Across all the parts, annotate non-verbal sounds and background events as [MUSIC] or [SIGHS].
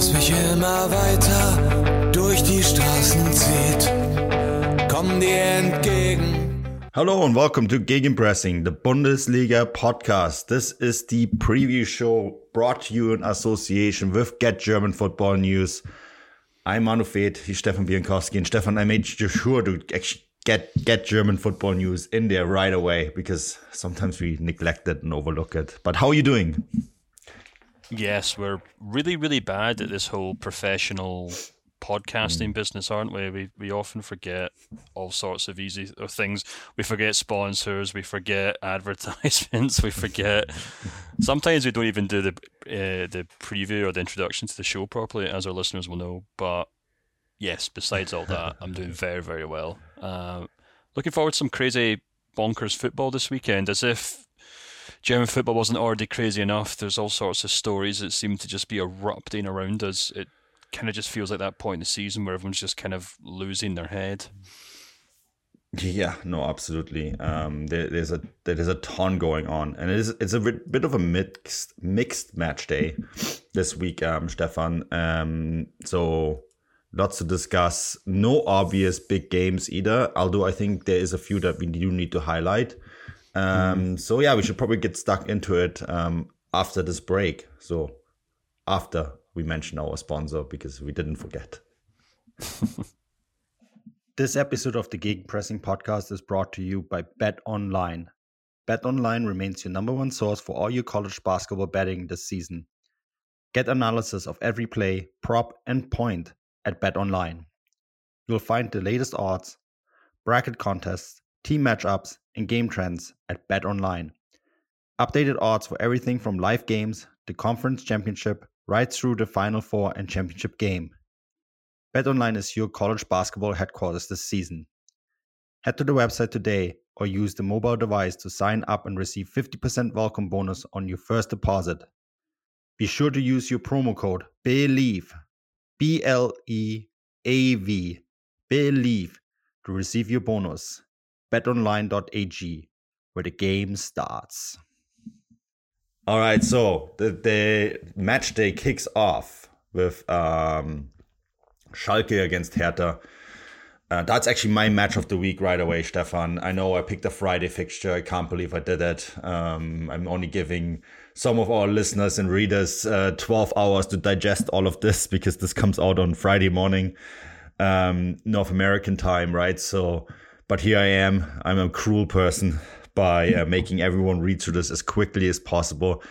das mich immer weiter durch die Straßen zieht. Komm dir entgegen. Hello and welcome to Gegenpressing, the Bundesliga podcast. This is the preview show brought to you in association with Get German Football News. I'm Manu Feth, he's Stefan Bienkowski, and Stefan, I made sure to get get German football news in there right away because sometimes we neglect it and overlook it. But how are you doing? Yes, we're really, really bad at this whole professional podcasting mm. business, aren't we? We we often forget all sorts of easy things. We forget sponsors, we forget [LAUGHS] advertisements, we forget. [LAUGHS] Sometimes we don't even do the uh, the preview or the introduction to the show properly, as our listeners will know. But yes, besides all that, I'm doing [LAUGHS] very very well. Uh, looking forward to some crazy bonkers football this weekend, as if. German football wasn't already crazy enough. There's all sorts of stories that seem to just be erupting around us. It kind of just feels like that point in the season where everyone's just kind of losing their head. Yeah, no, absolutely. Um, there, there's a there's a ton going on, and it is it's a bit of a mixed mixed match day [LAUGHS] this week, um, Stefan. Um, so lots to discuss. No obvious big games either. Although I think there is a few that we do need to highlight. Um, mm. So yeah, we should probably get stuck into it um, after this break. So after we mention our sponsor because we didn't forget. [LAUGHS] this episode of the Gig Gegenpressing podcast is brought to you by Bet Online. Bet Online remains your number one source for all your college basketball betting this season. Get analysis of every play, prop, and point at Bet Online. You'll find the latest odds, bracket contests, team matchups, and game trends at Bet Online. Updated odds for everything from live games, the conference championship, right through the Final Four and championship game. BetOnline is your college basketball headquarters this season. Head to the website today or use the mobile device to sign up and receive 50% welcome bonus on your first deposit. Be sure to use your promo code BLEAV, B L E A V, BLEAV to receive your bonus. betonline.ag, where the game starts. All right, so the, the match day kicks off with um, Schalke against Hertha. Uh, that's actually my match of the week right away, Stefan. I know I picked a Friday fixture. I can't believe I did it. Um, I'm only giving some of our listeners and readers uh, 12 hours to digest all of this because this comes out on Friday morning, um, North American time, right? So, but here I am. I'm a cruel person by uh, making everyone read through this as quickly as possible.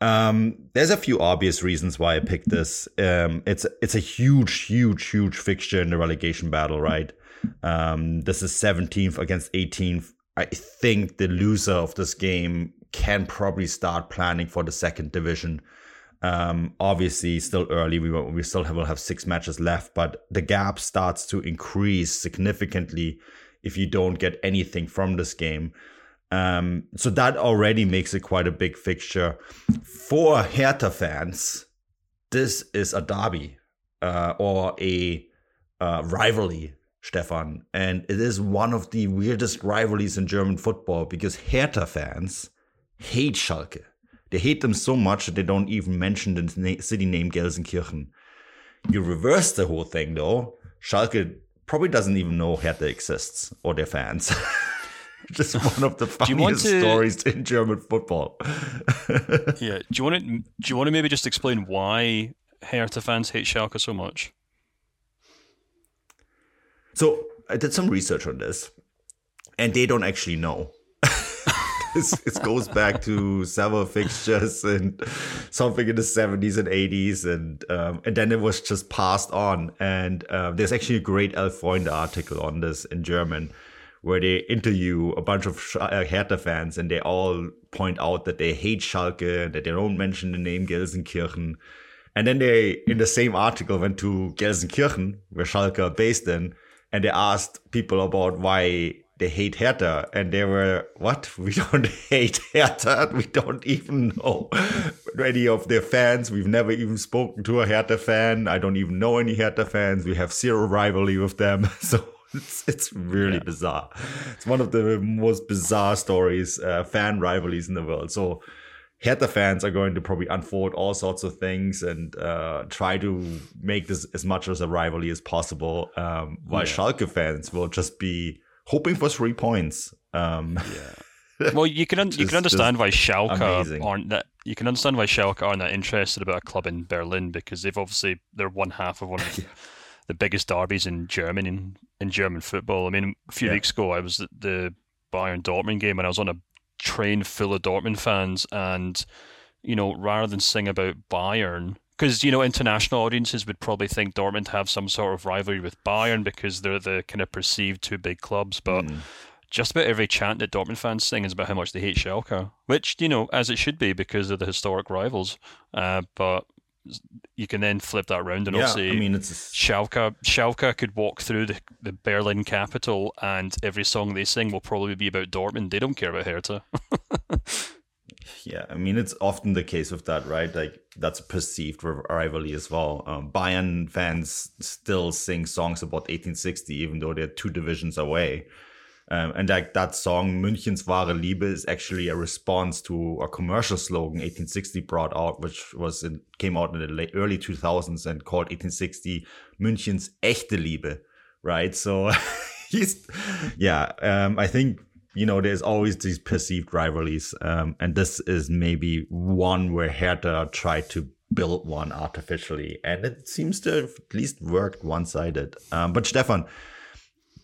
Um, there's a few obvious reasons why I picked this. Um, it's it's a huge, huge, huge fixture in the relegation battle, right? Um, this is 17th against 18th. I think the loser of this game can probably start planning for the second division. Um, obviously, still early. We we still have, will have six matches left, but the gap starts to increase significantly if you don't get anything from this game. Um, so that already makes it quite a big fixture. For Hertha fans, this is a derby uh, or a uh, rivalry, Stefan. And it is one of the weirdest rivalries in German football because Hertha fans hate Schalke. They hate them so much that they don't even mention the city name Gelsenkirchen. You reverse the whole thing though. Schalke probably doesn't even know Hertha exists or their fans. [LAUGHS] Just [LAUGHS] one of the funniest to, stories in German football. [LAUGHS] yeah. Do you want to? Do you want to maybe just explain why Hertha fans hate Schalke so much? So I did some research on this, and they don't actually know. It goes back to several fixtures and something in the 70s and 80s and um, and then it was just passed on and uh, there's actually a great Elf article on this in German where they interview a bunch of uh, Hertha fans and they all point out that they hate Schalke, and that they don't mention the name Gelsenkirchen. And then they, in the same article, went to Gelsenkirchen, where Schalke are based in, and they asked people about why they hate Hertha. And they were, what? [LAUGHS] We don't hate Hertha. We don't even know any of their fans. We've never even spoken to a Hertha fan. I don't even know any Hertha fans. We have zero rivalry with them. [LAUGHS] So it's, it's really yeah. bizarre. It's one of the most bizarre stories, uh, fan rivalries in the world. So Hertha fans are going to probably unfold all sorts of things and uh, try to make this as much as a rivalry as possible. Um, while yeah. Schalke fans will just be hoping for three points. Um, yeah. Well, you can un- just, [LAUGHS] you can understand why Schalke amazing. aren't that you can understand why Schalke aren't that interested about a club in Berlin because they've obviously they're one half of one of [LAUGHS] yeah the biggest derbies in Germany in, in German football. I mean, a few yeah. weeks ago I was at the Bayern Dortmund game and I was on a train full of Dortmund fans, and you know, rather than sing about Bayern, because you know international audiences would probably think Dortmund have some sort of rivalry with Bayern because they're the kind of perceived two big clubs, but. Mm. Just about every chant that Dortmund fans sing is about how much they hate Schalke, which you know, as it should be because of the historic rivals. Uh, but you can then flip that around and yeah, say, I mean, it's Schalke. Schalke could walk through the, the Berlin capital, and every song they sing will probably be about Dortmund. They don't care about Hertha. [LAUGHS] yeah, I mean, it's often the case with that, right? Like that's perceived rivalry as well. Um, Bayern fans still sing songs about 1860, even though they're two divisions away. Um, and like that song Münchens wahre Liebe is actually a response to a commercial slogan 1860 brought out, which was in, came out in the late, early 2000s and called 1860 Münchens echte Liebe, right? So [LAUGHS] he's, yeah, um, I think you know there's always these perceived rivalries, um, and this is maybe one where Hertha tried to build one artificially, and it seems to have at least worked one sided. Um, but Stefan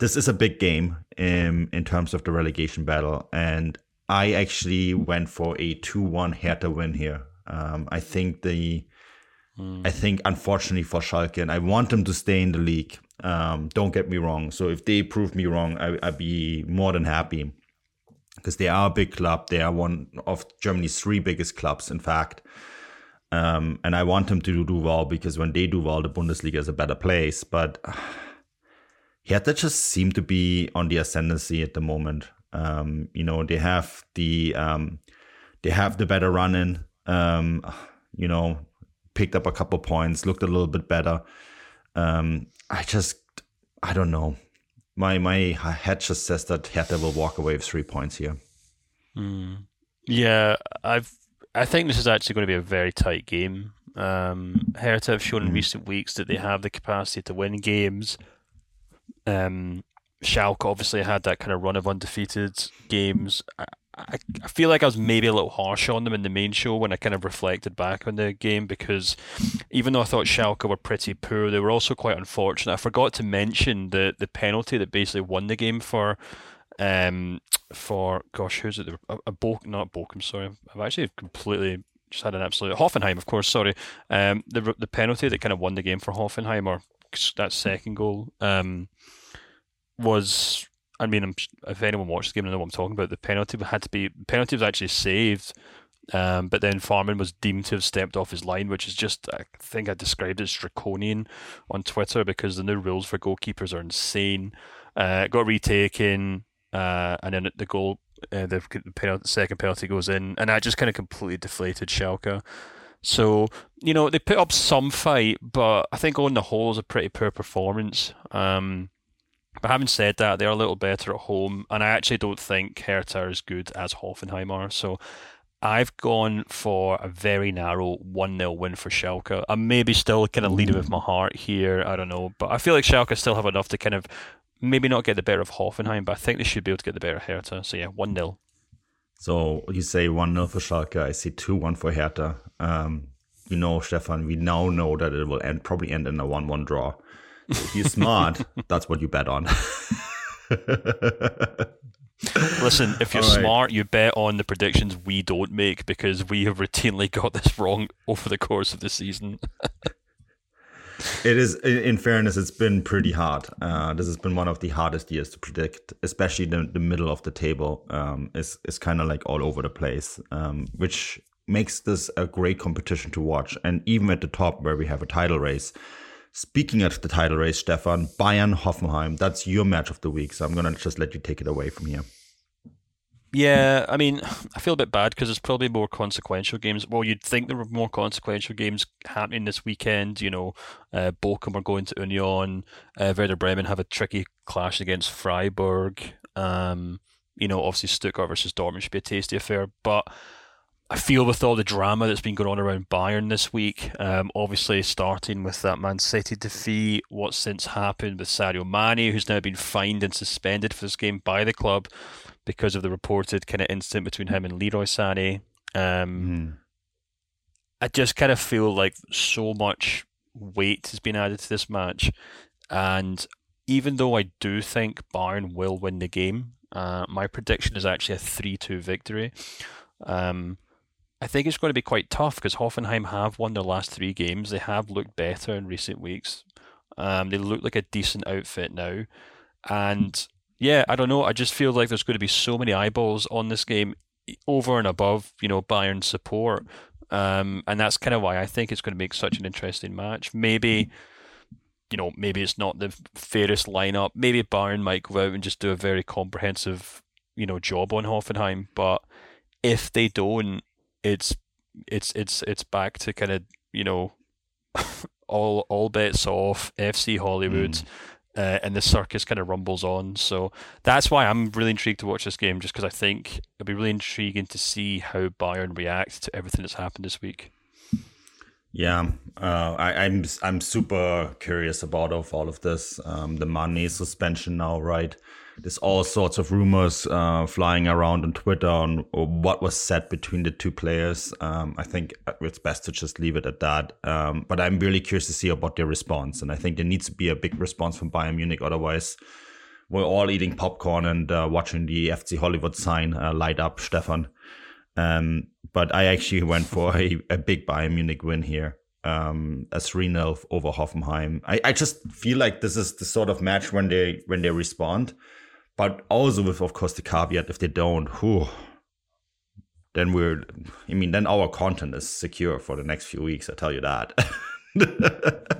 this is a big game in in terms of the relegation battle, and I actually went for a two-one Hertha win here. Um, I think the, mm. I think unfortunately for Schalke, and I want them to stay in the league. Um, don't get me wrong. So if they prove me wrong, I, I'd be more than happy because they are a big club. They are one of Germany's three biggest clubs, in fact. Um, and I want them to do well because when they do well, the Bundesliga is a better place. But [SIGHS] Hertha just seem to be on the ascendancy at the moment. Um, you know, they have the um, they have the better running. Um, you know, picked up a couple points, looked a little bit better. Um, I just, I don't know. My my head just says that Hertha will walk away with three points here. Mm. Yeah, I've. I think this is actually going to be a very tight game. Um, Hertha have shown in mm. recent weeks that they have the capacity to win games um, Schalke obviously had that kind of run of undefeated games. I, I, feel like I was maybe a little harsh on them in the main show when I kind of reflected back on the game because even though I thought Schalke were pretty poor, they were also quite unfortunate. I forgot to mention the the penalty that basically won the game for um for gosh who's it? A, a Bo, not Bochum sorry. I've actually completely just had an absolute Hoffenheim of course sorry. Um the the penalty that kind of won the game for Hoffenheim or that second goal um was I mean, if anyone watched the game, I know what I'm talking about. The penalty had to be penalty was actually saved, um, but then Fährmann was deemed to have stepped off his line, which is just I think I described it as draconian on Twitter because the new rules for goalkeepers are insane. Uh, got retaken, uh, and then the goal, uh, the penalty, second penalty goes in, and that just kind of completely deflated Schalke. So you know they put up some fight, but I think on the whole it was a pretty poor performance. Um, but having said that, they're a little better at home, and I actually don't think Hertha as good as Hoffenheim are. So I've gone for a very narrow 1 0 win for Schalke. I'm maybe still kind of leading with my heart here. I don't know. But I feel like Schalke still have enough to kind of maybe not get the better of Hoffenheim, but I think they should be able to get the better of Hertha. So yeah, 1 0. So you say 1 0 for Schalke. I see 2 1 for Hertha. Um, you know, Stefan, we now know that it will end probably end in a one-one draw. If you're smart, that's what you bet on. Listen, if you're right. smart, you bet on the predictions we don't make because we have routinely got this wrong over the course of the season. it is, in fairness, it's been pretty hard. Uh, this has been one of the hardest years to predict, especially the, the middle of the table um, is is kind of like all over the place, um, which makes this a great competition to watch. And even at the top, where we have a title race. Speaking of the title race, Stefan, Bayern Hoffenheim, that's your match of the week. So I'm going to just let you take it away from here. Yeah, I mean, [SIGHS] I feel a bit bad because there's probably more consequential games. Well, you'd think there were more consequential games happening this weekend. You know, uh, Bochum are going to Union. Uh, Werder Bremen have a tricky clash against Freiburg. Um, you know, obviously Stuttgart versus Dortmund should be a tasty affair. But I feel with all the drama that's been going on around Bayern this week, um, obviously starting with that Man City defeat, what's since happened with Sadio Mane, who's now been fined and suspended for this game by the club because of the reported kind of incident between him and Leroy Sané. Um, mm. I just kind of feel like so much weight has been added to this match, and even though I do think Bayern will win the game, uh, my prediction is actually a three-two victory. Um, I think it's going to be quite tough because Hoffenheim have won their last three games. They have looked better in recent weeks. Um, they look like a decent outfit now. And yeah, I don't know. I just feel like there's going to be so many eyeballs on this game over and above, you know, Bayern support. Um, and that's kind of why I think it's going to make such an interesting match. Maybe, you know, maybe it's not the fairest lineup. Maybe Bayern might go out and just do a very comprehensive, you know, job on Hoffenheim. But if they don't, it's it's it's it's back to kind of you know [LAUGHS] all all bets off FC Hollywood. Mm. Uh, and the circus kind of rumbles on. So that's why I'm really intrigued to watch this game, just because I think it'll be really intriguing to see how Bayern react to everything that's happened this week. Yeah, uh, I, am I'm, I'm super curious about of all of this. Um, the Mane suspension now, right? There's all sorts of rumors uh, flying around on Twitter on what was said between the two players. Um, I think it's best to just leave it at that. Um, but I'm really curious to see about their response, and I think there needs to be a big response from Bayern Munich. Otherwise, we're all eating popcorn and uh, watching the FC Hollywood sign uh, light up, Stefan. Um, but I actually went for a, a big Bayern Munich win here um, as 3 over Hoffenheim. I, I just feel like this is the sort of match when they when they respond but also with of course the caveat if they don't whew, then we're i mean then our content is secure for the next few weeks i tell you that. [LAUGHS]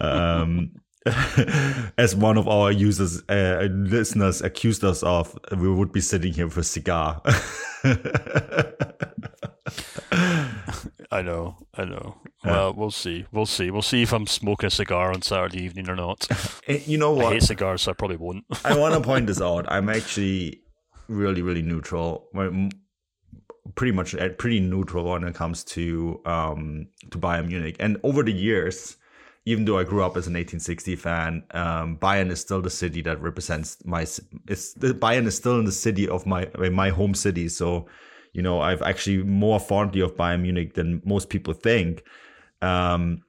Um, [LAUGHS] as one of our users uh, listeners accused us of we would be sitting here with a cigar [LAUGHS] [LAUGHS] I know, I know. Well, we'll see. We'll see. We'll see if I'm smoking a cigar on Saturday evening or not. [LAUGHS] Eh, you know what? I hate cigars, so I probably won't. [LAUGHS] I want to point this out. I'm actually really, really neutral. Pretty much eh, pretty neutral when it comes to um, to Bayern Munich. And over the years, even though I grew up as an 1860 fan, um, Bayern is still the city that represents my. It's the Bayern is still in the city of my my home city. So you know, I've actually more fondly of Bayern Munich than most people think. Um,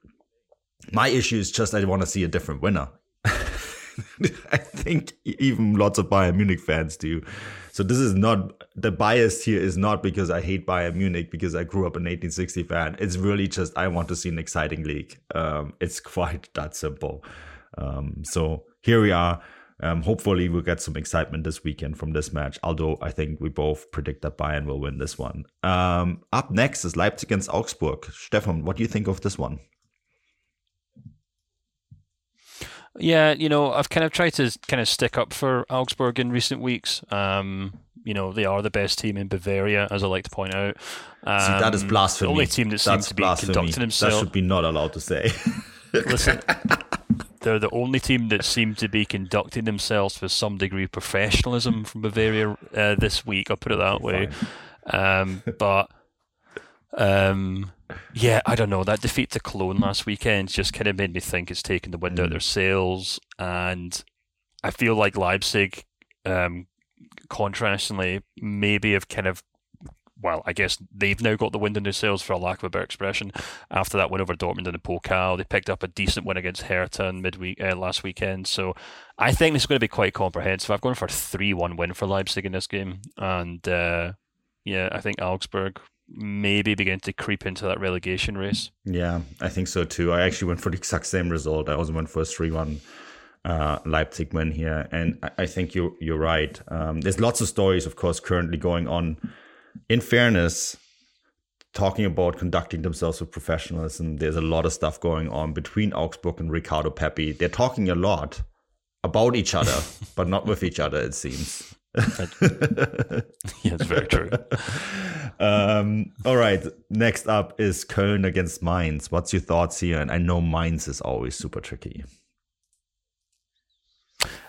my issue is just I want to see a different winner. [LAUGHS] I think even lots of Bayern Munich fans do. So this is not the bias here is not because I hate Bayern Munich because I grew up an 1860 fan. It's really just I want to see an exciting league. Um, it's [LAUGHS] quite that simple. Um, so here we are. Um, hopefully, we'll get some excitement this weekend from this match. Although I think we both predict that Bayern will win this one. Um, up next is Leipzig against Augsburg. Stefan, what do you think of this one? Yeah, you know, I've kind of tried to kind of stick up for Augsburg in recent weeks. Um, you know, they are the best team in Bavaria, as I like to point out. Um, See, that is blasphemy. The only team that seems to be conducting themselves. That should be not allowed to say. [LAUGHS] Listen, they're the only team that seem to be conducting themselves with some degree of professionalism from Bavaria uh, this week. I'll put it that way. Um, but um, yeah, I don't know. That defeat to Cologne last weekend just kind of made me think it's taken the wind mm. out of their sails, and I feel like Leipzig, um, contrastingly, maybe have kind of well, I guess they've now got the wind in their sails, for a lack of a better expression. After that win over Dortmund in the Pokal, they picked up a decent win against Hertha in midweek uh, last weekend. So I think this is going to be quite comprehensive. I've gone for a three-one win for Leipzig in this game, and uh, yeah, I think Augsburg maybe begin to creep into that relegation race. Yeah, I think so too. I actually went for the exact same result. I also went for a three-one uh, Leipzig win here, and I, I think you you're right. Um, there's lots of stories, of course, currently going on. In fairness, talking about conducting themselves with professionalism, there's a lot of stuff going on between Augsburg and Ricardo Pepi. They're talking a lot about each other, [LAUGHS] but not with each other, it seems. [LAUGHS] yeah, it's very true. [LAUGHS] um, all right. Next up is Köln against Mainz. What's your thoughts here? And I know Mainz is always super tricky.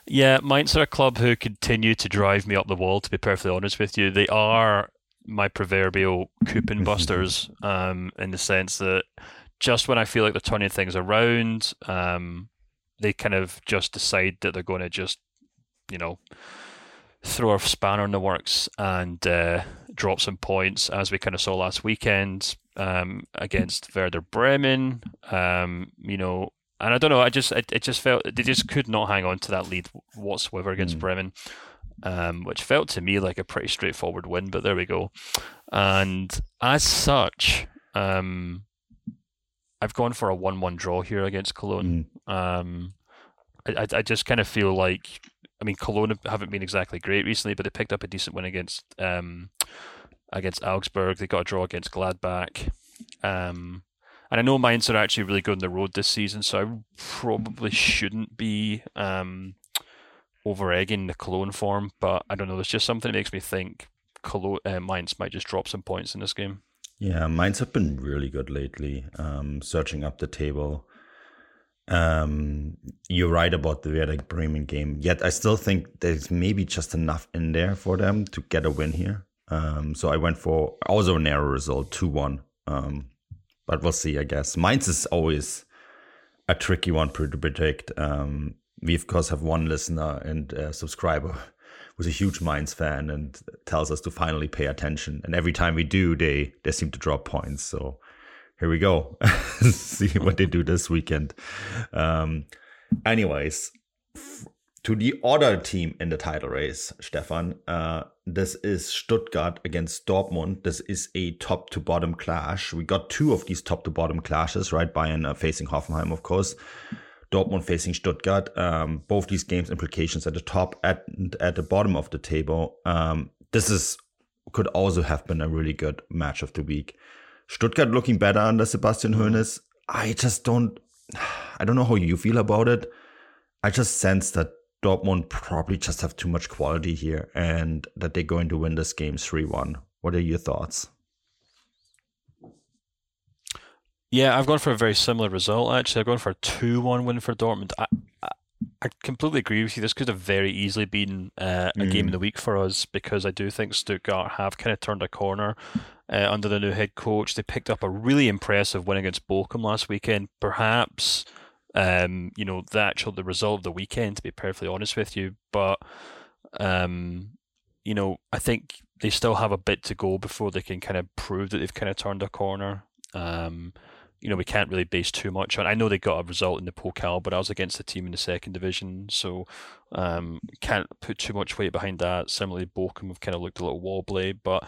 Yeah, Mainz are a club who continue to drive me up the wall. To be perfectly honest with you, they are my proverbial coupon [LAUGHS] busters, um, in the sense that just when I feel like they're turning things around, um, they kind of just decide that they're going to just, you know, throw a spanner in the works and uh, drop some points, as we kind of saw last weekend um, against Werder Bremen. Um, you know, and I don't know. I just it, it just felt they just could not hang on to that lead whatsoever against mm. Bremen, um, which felt to me like a pretty straightforward win. But there we go. And as such, um, I've gone for a one-one draw here against Cologne. Mm. Um, I, I just kind of feel like I mean Cologne haven't been exactly great recently, but they picked up a decent win against um, against Augsburg. They got a draw against Gladbach. Um, and I know Mainz are actually really good on the road this season, so I probably shouldn't be um, over egging the Cologne form. But I don't know. There's just something that makes me think Cologne, uh, Mainz might just drop some points in this game. Yeah, Mainz have been really good lately, um, searching up the table. Um, you're right about the Werder Bremen game. Yet I still think there's maybe just enough in there for them to get a win here. Um, so I went for also a narrow result, two one. Um, but we'll see. I guess Mainz is always a tricky one to predict. Um, we of course have one listener and subscriber who's a huge Mainz fan and tells us to finally pay attention. And every time we do, they they seem to drop points. So here we go. [LAUGHS] see what they do this weekend. Um, anyways, to the other team in the title race, Stefan. Uh, this is Stuttgart against Dortmund. This is a top to bottom clash. We got two of these top to bottom clashes, right? Bayern uh, facing Hoffenheim, of course. Dortmund facing Stuttgart. Um, both these games implications at the top at at the bottom of the table. Um, this is could also have been a really good match of the week. Stuttgart looking better under Sebastian Hoeneß. I just don't. [SIGHS] I don't know how you feel about it. I just sense that Dortmund probably just have too much quality here and that they're going to win this game 3 1. What are your thoughts? Yeah, I've gone for a very similar result actually. I've gone for a 2 1 win for Dortmund. I, I, I, completely agree with you. This could have very easily been uh, a mm. game of the week for us because I do think Stuttgart have kind of turned a corner uh, under the new head coach. They picked up a really impressive win against Bochum last weekend. Perhaps um, you know, the actual the result of the weekend, to be perfectly honest with you. But um, you know, I think they still have a bit to go before they can kind of prove that they've kind of turned a corner. Um, you know, we can't really base too much on. I know they got a result in the Pokal, but I was against a team in the second division, so um, can't put too much weight behind that. Similarly, Bochum have kind of looked a little wobbly, but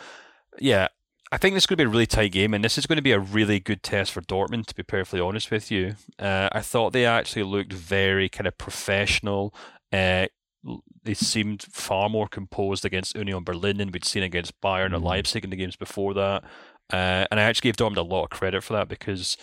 yeah, I think this is going to be a really tight game, and this is going to be a really good test for Dortmund. To be perfectly honest with you, uh, I thought they actually looked very kind of professional. Uh, they seemed far more composed against Union Berlin than we'd seen against Bayern or Leipzig in the games before that. Uh, and I actually gave Dortmund a lot of credit for that because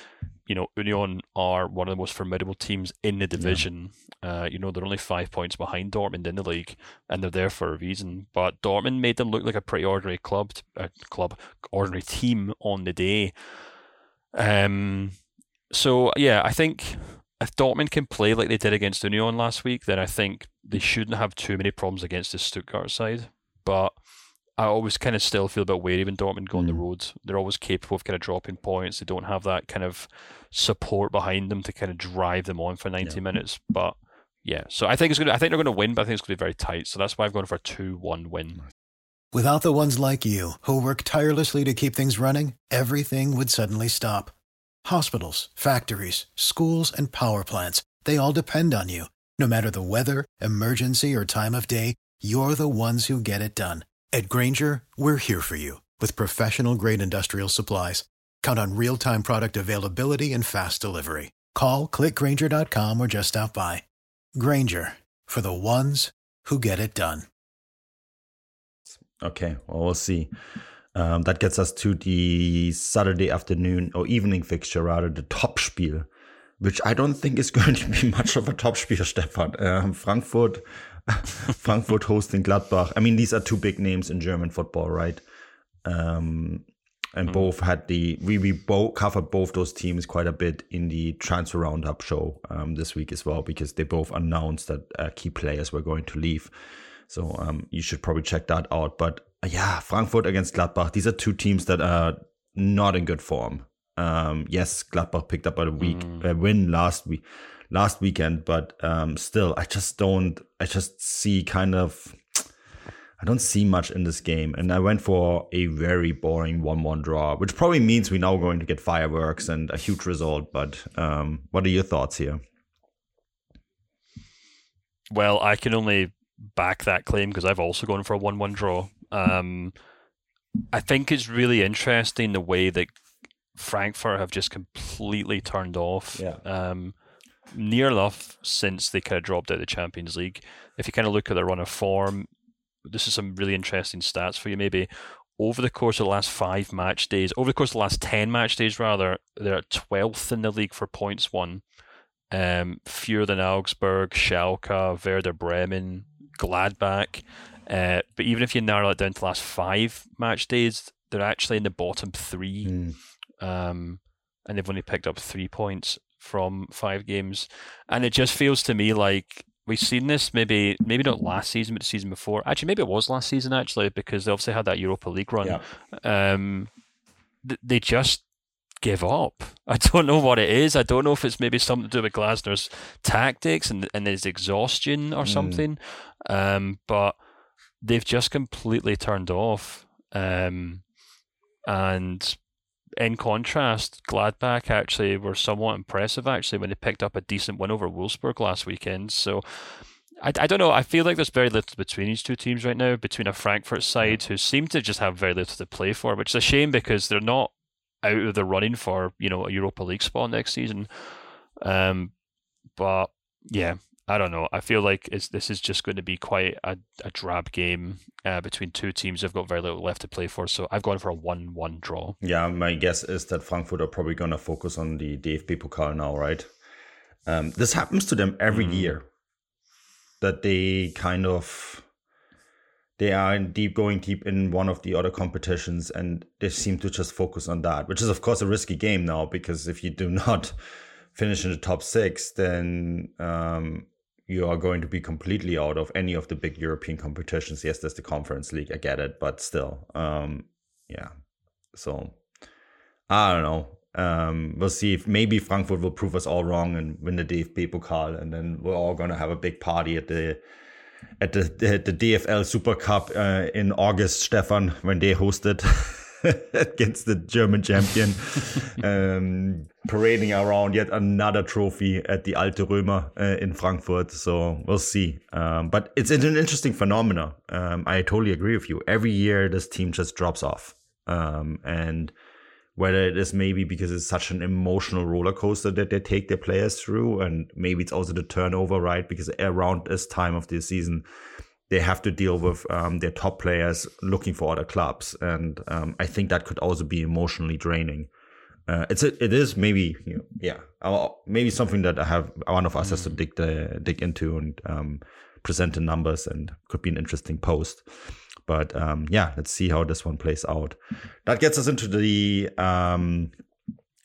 you know, Union are one of the most formidable teams in the division. Yeah. Uh, you know, they're only five points behind Dortmund in the league, and they're there for a reason. But Dortmund made them look like a pretty ordinary club, uh, club, ordinary team on the day. Um, so yeah, I think if Dortmund can play like they did against Union last week, then I think they shouldn't have too many problems against the Stuttgart side. But I always kind of still feel a bit wary when Dortmund go on the mm. road. They're always capable of kind of dropping points. They don't have that kind of support behind them to kind of drive them on for 90 yeah. minutes. But yeah, so I think it's to, I think they're going to win, but I think it's to be very tight. So that's why I've gone for a 2 1 win. Without the ones like you, who work tirelessly to keep things running, everything would suddenly stop. Hospitals, factories, schools, and power plants, they all depend on you. No matter the weather, emergency, or time of day, you're the ones who get it done. At Grainger, we're here for you with professional grade industrial supplies. Count on real time product availability and fast delivery. Call clickgrainger.com or just stop by. Grainger for the ones who get it done. Okay, well, we'll see. Um, that gets us to the Saturday afternoon or evening fixture, rather, the Topspiel, which I don't think is [LAUGHS] going to be much of a Topspiel, Stefan. Um, Frankfurt, [LAUGHS] Frankfurt hosting Gladbach. I mean, these are two big names in German football, right? Um, and mm. both had the we we both covered both those teams quite a bit in the transfer roundup show um, this week as well because they both announced that uh, key players were going to leave. So um, you should probably check that out. But uh, yeah, Frankfurt against Gladbach. These are two teams that are not in good form. Um, yes, Gladbach picked up a week mm. a win last week last weekend, but um, still, I just don't. I just see kind of I don't see much in this game. And I went for a very boring 1 1 draw, which probably means we're now going to get fireworks and a huge result. But um, what are your thoughts here? Well, I can only back that claim because I've also gone for a 1 1 draw. Um, I think it's really interesting the way that Frankfurt have just completely turned off. Yeah. Um, near enough since they kind of dropped out of the Champions League. If you kind of look at their run of form, this is some really interesting stats for you. Maybe over the course of the last five match days, over the course of the last ten match days, rather, they're twelfth in the league for points won. Um, fewer than Augsburg, Schalke, Werder Bremen, Gladbach. Uh, but even if you narrow it down to the last five match days, they're actually in the bottom three. Mm. Um, and they've only picked up three points from five games. And it just feels to me like we've seen this maybe maybe not last season, but the season before. Actually, maybe it was last season actually because they obviously had that Europa League run. Yeah. Um, th- they just give up. I [LAUGHS] don't know what it is. I don't know if it's maybe something to do with Glasner's tactics and and his exhaustion or mm. something. Um, but they've just completely turned off. Um, and in contrast, Gladbach actually were somewhat impressive actually when they picked up a decent win over Wolfsburg last weekend. So I, I don't know. I feel like there's very little between these two teams right now. Between a Frankfurt side who seem to just have very little to play for, which is a shame because they're not out of the running for you know a Europa League spot next season. Um, but yeah, I don't know. I feel like this is just going to be quite a, a drab game uh, between two teams who've got very little left to play for. So I've gone for a 1 1 draw. Yeah, my guess is that Frankfurt are probably going to focus on the DFB Pokal now, right? Um, this happens to them every mm. year that they kind of they are deep going deep in one of the other competitions and they seem to just focus on that which is of course a risky game now because if you do [LAUGHS] not finish in the top six then um, you are going to be completely out of any of the big European competitions. Yes, there's the Conference League, I get it, but still, um, yeah. So I don't know. Um, we'll see if maybe Frankfurt will prove us all wrong and win the DFB Pokal, and then we're all gonna have a big party at the at the the, the DFL Super Cup uh, in August, Stefan, when they host it. [LAUGHS] [LAUGHS] against the German champion, [LAUGHS] um, parading around yet another trophy at the Alte Römer uh, in Frankfurt. So we'll see. Um, but it's an interesting phenomenon. Um, I totally agree with you. Every year, this team just drops off. Um, and whether it is maybe because it's such an emotional roller coaster that they take their players through, and maybe it's also the turnover, right? Because around this time of the season, they have to deal with um, their top players looking for other clubs, and um, I think that could also be emotionally draining. Uh, it's a, it is maybe you know, yeah maybe something that I have one of us has to mm. dig the dig into and um, present the numbers and could be an interesting post. But um, yeah, let's see how this one plays out. That gets us into the um,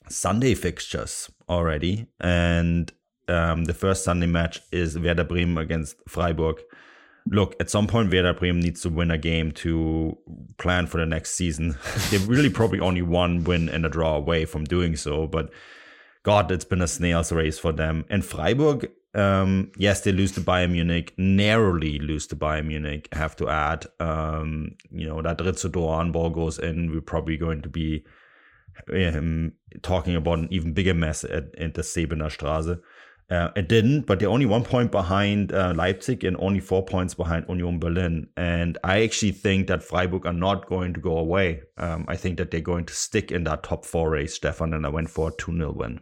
Sunday fixtures already, and um, the first Sunday match is Werder Bremen against Freiburg look, at some point, Werder Bremen needs to win a game to plan for the next season. [LAUGHS] They're really probably only one win and a draw away from doing so, but God, it's been a snail's race for them. And Freiburg, Um, yes, they lose to Bayern Munich, narrowly lose to Bayern Munich. I have to add, um, you know, that Ritsu Doan ball goes in. We're probably going to be um, talking about an even bigger mess at, at the Säbener Straße. Uh, it didn't, but they're only one point behind uh, Leipzig and only four points behind Union Berlin. And I actually think that Freiburg are not going to go away. Um, I think that they're going to stick in that top four race, Stefan, and I went for a 2 0 win.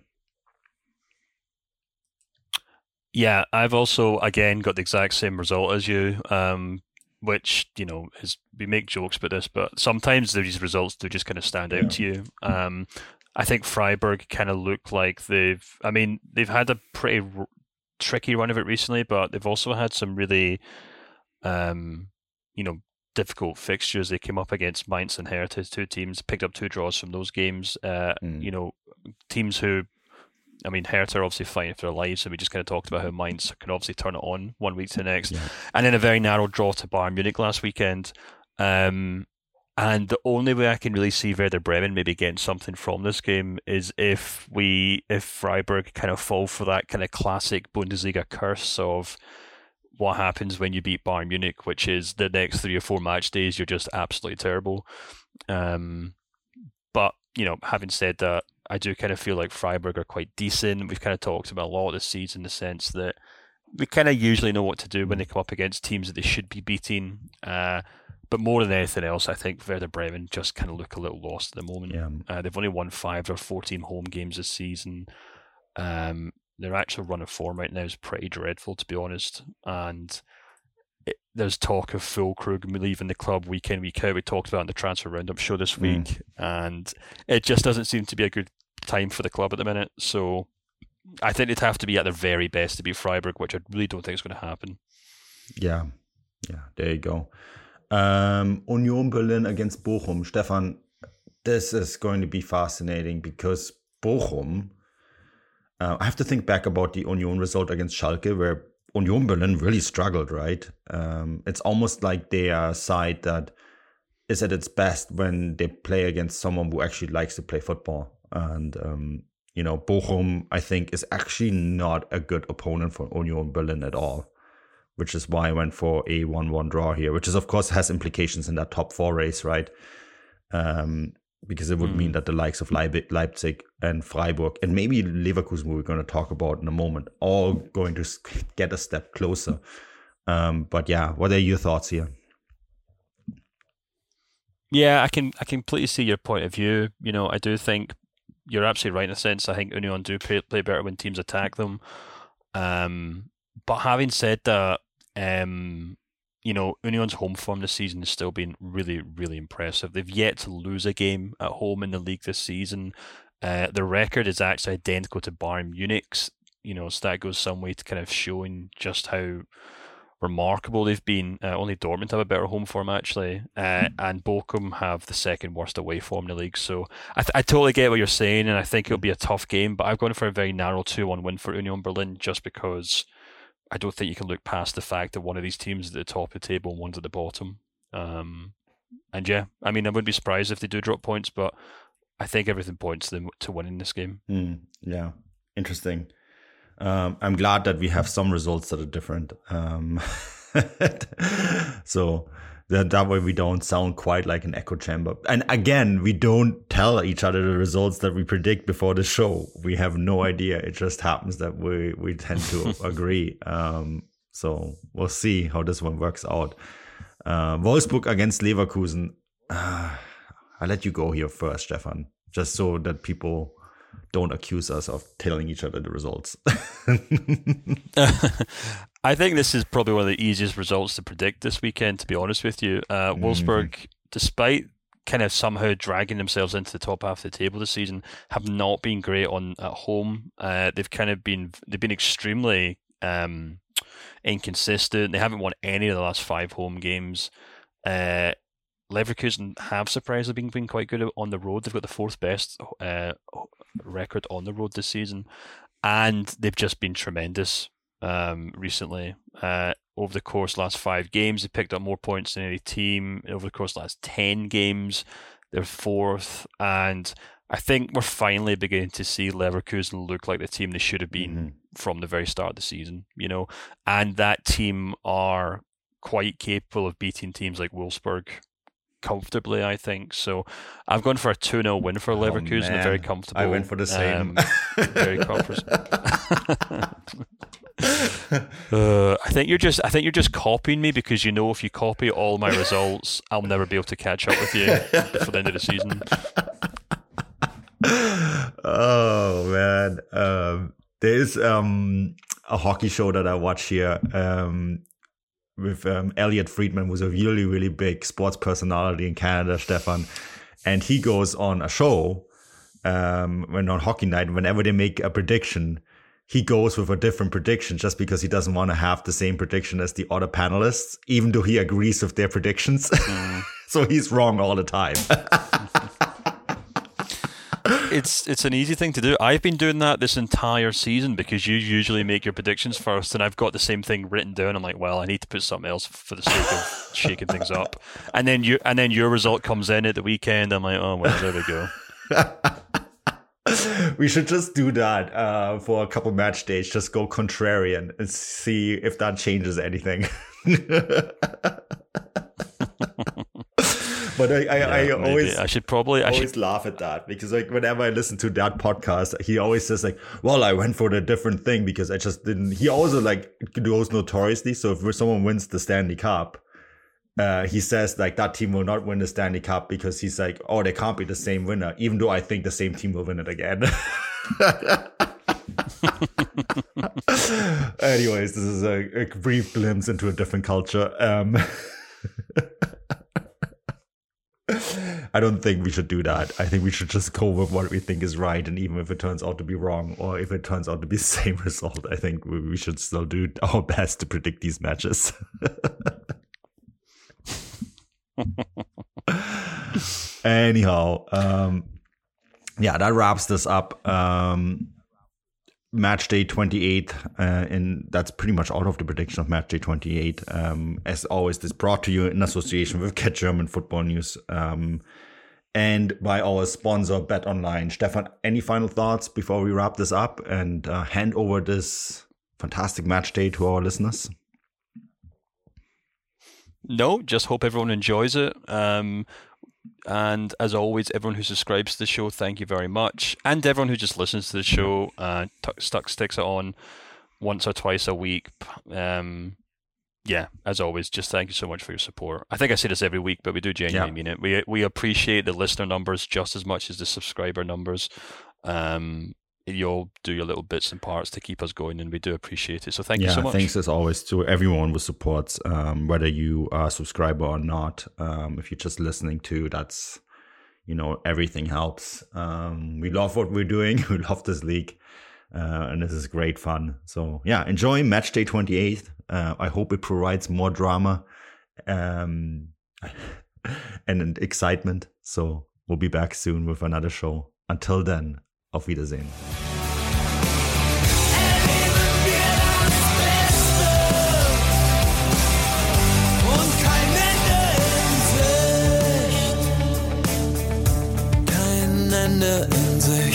Yeah, I've also, again, got the exact same result as you. Um, which you know is we make jokes about this, but sometimes these results do just kind of stand out yeah. to you. Um, I think Freiburg kind of look like they've. I mean, they've had a pretty r- tricky run of it recently, but they've also had some really, um, you know, difficult fixtures. They came up against Mainz and Hertha, two teams, picked up two draws from those games. Uh, mm. You know, teams who, I mean, Hertha are obviously fighting for their lives, so we just kind of talked about how Mainz can obviously turn it on one week to the next, yeah. and then a very narrow draw to Bayern Munich last weekend. Um, and the only way I can really see Werder Bremen maybe getting something from this game is if we if Freiburg kind of fall for that kind of classic Bundesliga curse of what happens when you beat Bayern Munich, which is the next three or four match days you're just absolutely terrible. Um, but you know, having said that, I do kind of feel like Freiburg are quite decent. We've kind of talked about a lot of the seeds in the sense that we kind of usually know what to do when they come up against teams that they should be beating. Uh, but more than anything else, I think Werder Bremen just kind of look a little lost at the moment. Yeah. Uh, they've only won five or 14 home games this season. Um, their actual run of form right now is pretty dreadful, to be honest. And it, there's talk of Füllkrug leaving the club week in, week out. We talked about in the transfer roundup show this mm. week. Mm. And it just doesn't seem to be a good time for the club at the minute. So I think they'd have to be at their very best to beat Freiburg, which I really don't think is going to happen. Yeah. Yeah. There you go. Um, Union Berlin against Bochum. Stefan, this is going to be fascinating because Bochum, uh, I have to think back about the Union result against Schalke, where Union Berlin really struggled, right? Um, it's almost like they are a side that is at its best when they play against someone who actually likes to play football. And, um, you know, Bochum, I think, is actually not a good opponent for Union Berlin at all which is why I went for a 1 1 draw here, which is, of course, has implications in that top four race, right? Um, because it would mm. mean that the likes of Leipzig and Freiburg and maybe Leverkusen, we're going to talk about in a moment, all going to get a step closer. Um, but yeah, what are your thoughts here? Yeah, I can I completely see your point of view. You know, I do think you're absolutely right in a sense. I think Union do play, play better when teams attack them. Um, but having said that, um, you know, Union's home form this season has still been really, really impressive. They've yet to lose a game at home in the league this season. Uh, the record is actually identical to Bayern Munich's. You know, so that goes some way to kind of showing just how remarkable they've been. Uh, only Dortmund have a better home form actually, uh, and Bochum have the second worst away form in the league. So I, th- I totally get what you're saying, and I think it'll be a tough game. But I've gone for a very narrow two-one win for Union Berlin just because I don't think you can look past the fact that one of these teams is at the top of the table and one's at the bottom. Um, and yeah, I mean, I wouldn't be surprised if they do drop points, but I think everything points them to winning this game. Mm, yeah, interesting. Um, I'm glad that we have some results that are different. Um, [LAUGHS] so that that way we don't sound quite like an echo chamber. And again, we don't tell each other the results that we predict before the show. We have no idea. It just happens that we we tend to [LAUGHS] agree. Um, so we'll see how this one works out. Uh, Wolfsburg against Leverkusen. Uh, [SIGHS] I'll let you go here first, Stefan, just so that people don't accuse us of telling each other the results. [LAUGHS] [LAUGHS] I think this is probably one of the easiest results to predict this weekend, to be honest with you. Uh, mm-hmm. Wolfsburg, mm-hmm. despite kind of somehow dragging themselves into the top half of the table this season, have not been great on at home. Uh, they've kind of been they've been extremely um, inconsistent. They haven't won any of the last five home games. Uh, Leverkusen have surprisingly been, been quite good on the road. They've got the fourth best uh, record on the road this season, and they've just been tremendous um, recently. Uh, over the course the last five games, they picked up more points than any team. Over the course the last ten games, they're fourth, and I think we're finally beginning to see Leverkusen look like the team they should have been Mm-hmm. from the very start of the season, you know, and that team are quite capable of beating teams like Wolfsburg comfortably, I think. So I've gone for a 2 0 win for Leverkusen, a very Oh, comfortable. I went for the same. um, very comfortable. [LAUGHS] [LAUGHS] Uh, I think you're just I think you're just copying me because you know if you copy all my results, I'll never be able to catch up with you for the end of the season. oh man um there's um a hockey show that i watch here um with um Elliott Friedman who's a really really big sports personality in canada stefan. And he goes on a show um when on hockey night whenever they make a prediction he goes with a different prediction just because he doesn't want to have the same prediction as the other panelists even though he agrees with their predictions. [LAUGHS] So he's wrong all the time [LAUGHS] It's it's an easy thing to do. I've been doing that this entire season because you usually make your predictions first, and I've got the same thing written down. I'm like, well, I need to put something else for the sake of [LAUGHS] shaking things up, and then you and then your result comes in at the weekend. I'm like, oh well, there we go. [LAUGHS] we should just do that uh, for a couple match days. Just go contrarian and see if that changes anything. [LAUGHS] but I, I, I Yeah, maybe. always, I should probably I always should laugh at that because like whenever I listen to that podcast, he always says like, "Well, I went for the different thing because I just didn't." He also like goes notoriously. So if someone wins the Stanley Cup, uh, he says like that team will not win the Stanley Cup because he's like, oh, they can't be the same winner, even though I think the same team will win it again. [LAUGHS] Anyways, this is a, a brief glimpse into a different culture. Um, [LAUGHS] I don't think we should do that. I think we should just go with what we think is right, and even if it turns out to be wrong, or if it turns out to be the [LAUGHS] same result, I think we should still do our best to predict these matches. [LAUGHS] Anyhow, um, yeah, that wraps this up. Um, match day 28 uh, and that's pretty much all of the prediction of match day 28 um, as always this brought to you in association with get german football news. Um, and by our sponsor bet online. Stefan any final thoughts before we wrap this up and uh, hand over this fantastic match day to our listeners? No, just hope everyone enjoys it. Um, and as always, everyone who subscribes to the show, thank you very much. And everyone who just listens to the show, uh, t- stuck sticks it on once or twice a week. Um, yeah, as always, just thank you so much for your support. I think I say this every week, but we do genuinely Yeah. mean it. We we appreciate the listener numbers just as much as the subscriber numbers. Um, you'll do your little bits and parts to keep us going, and we do appreciate it. So thank you so much. thanks as always to everyone who supports, um, whether you are a subscriber or not. Um, if you're just listening to, that's you know everything helps. Um, we love what we're doing. [LAUGHS] We love this league, uh, and this is great fun. So yeah, enjoy match day 28. Uh, I hope it provides more drama um, [LAUGHS] and excitement. So we'll be back soon with another show. Until then, auf Wiedersehen. und kein Ende in Sicht.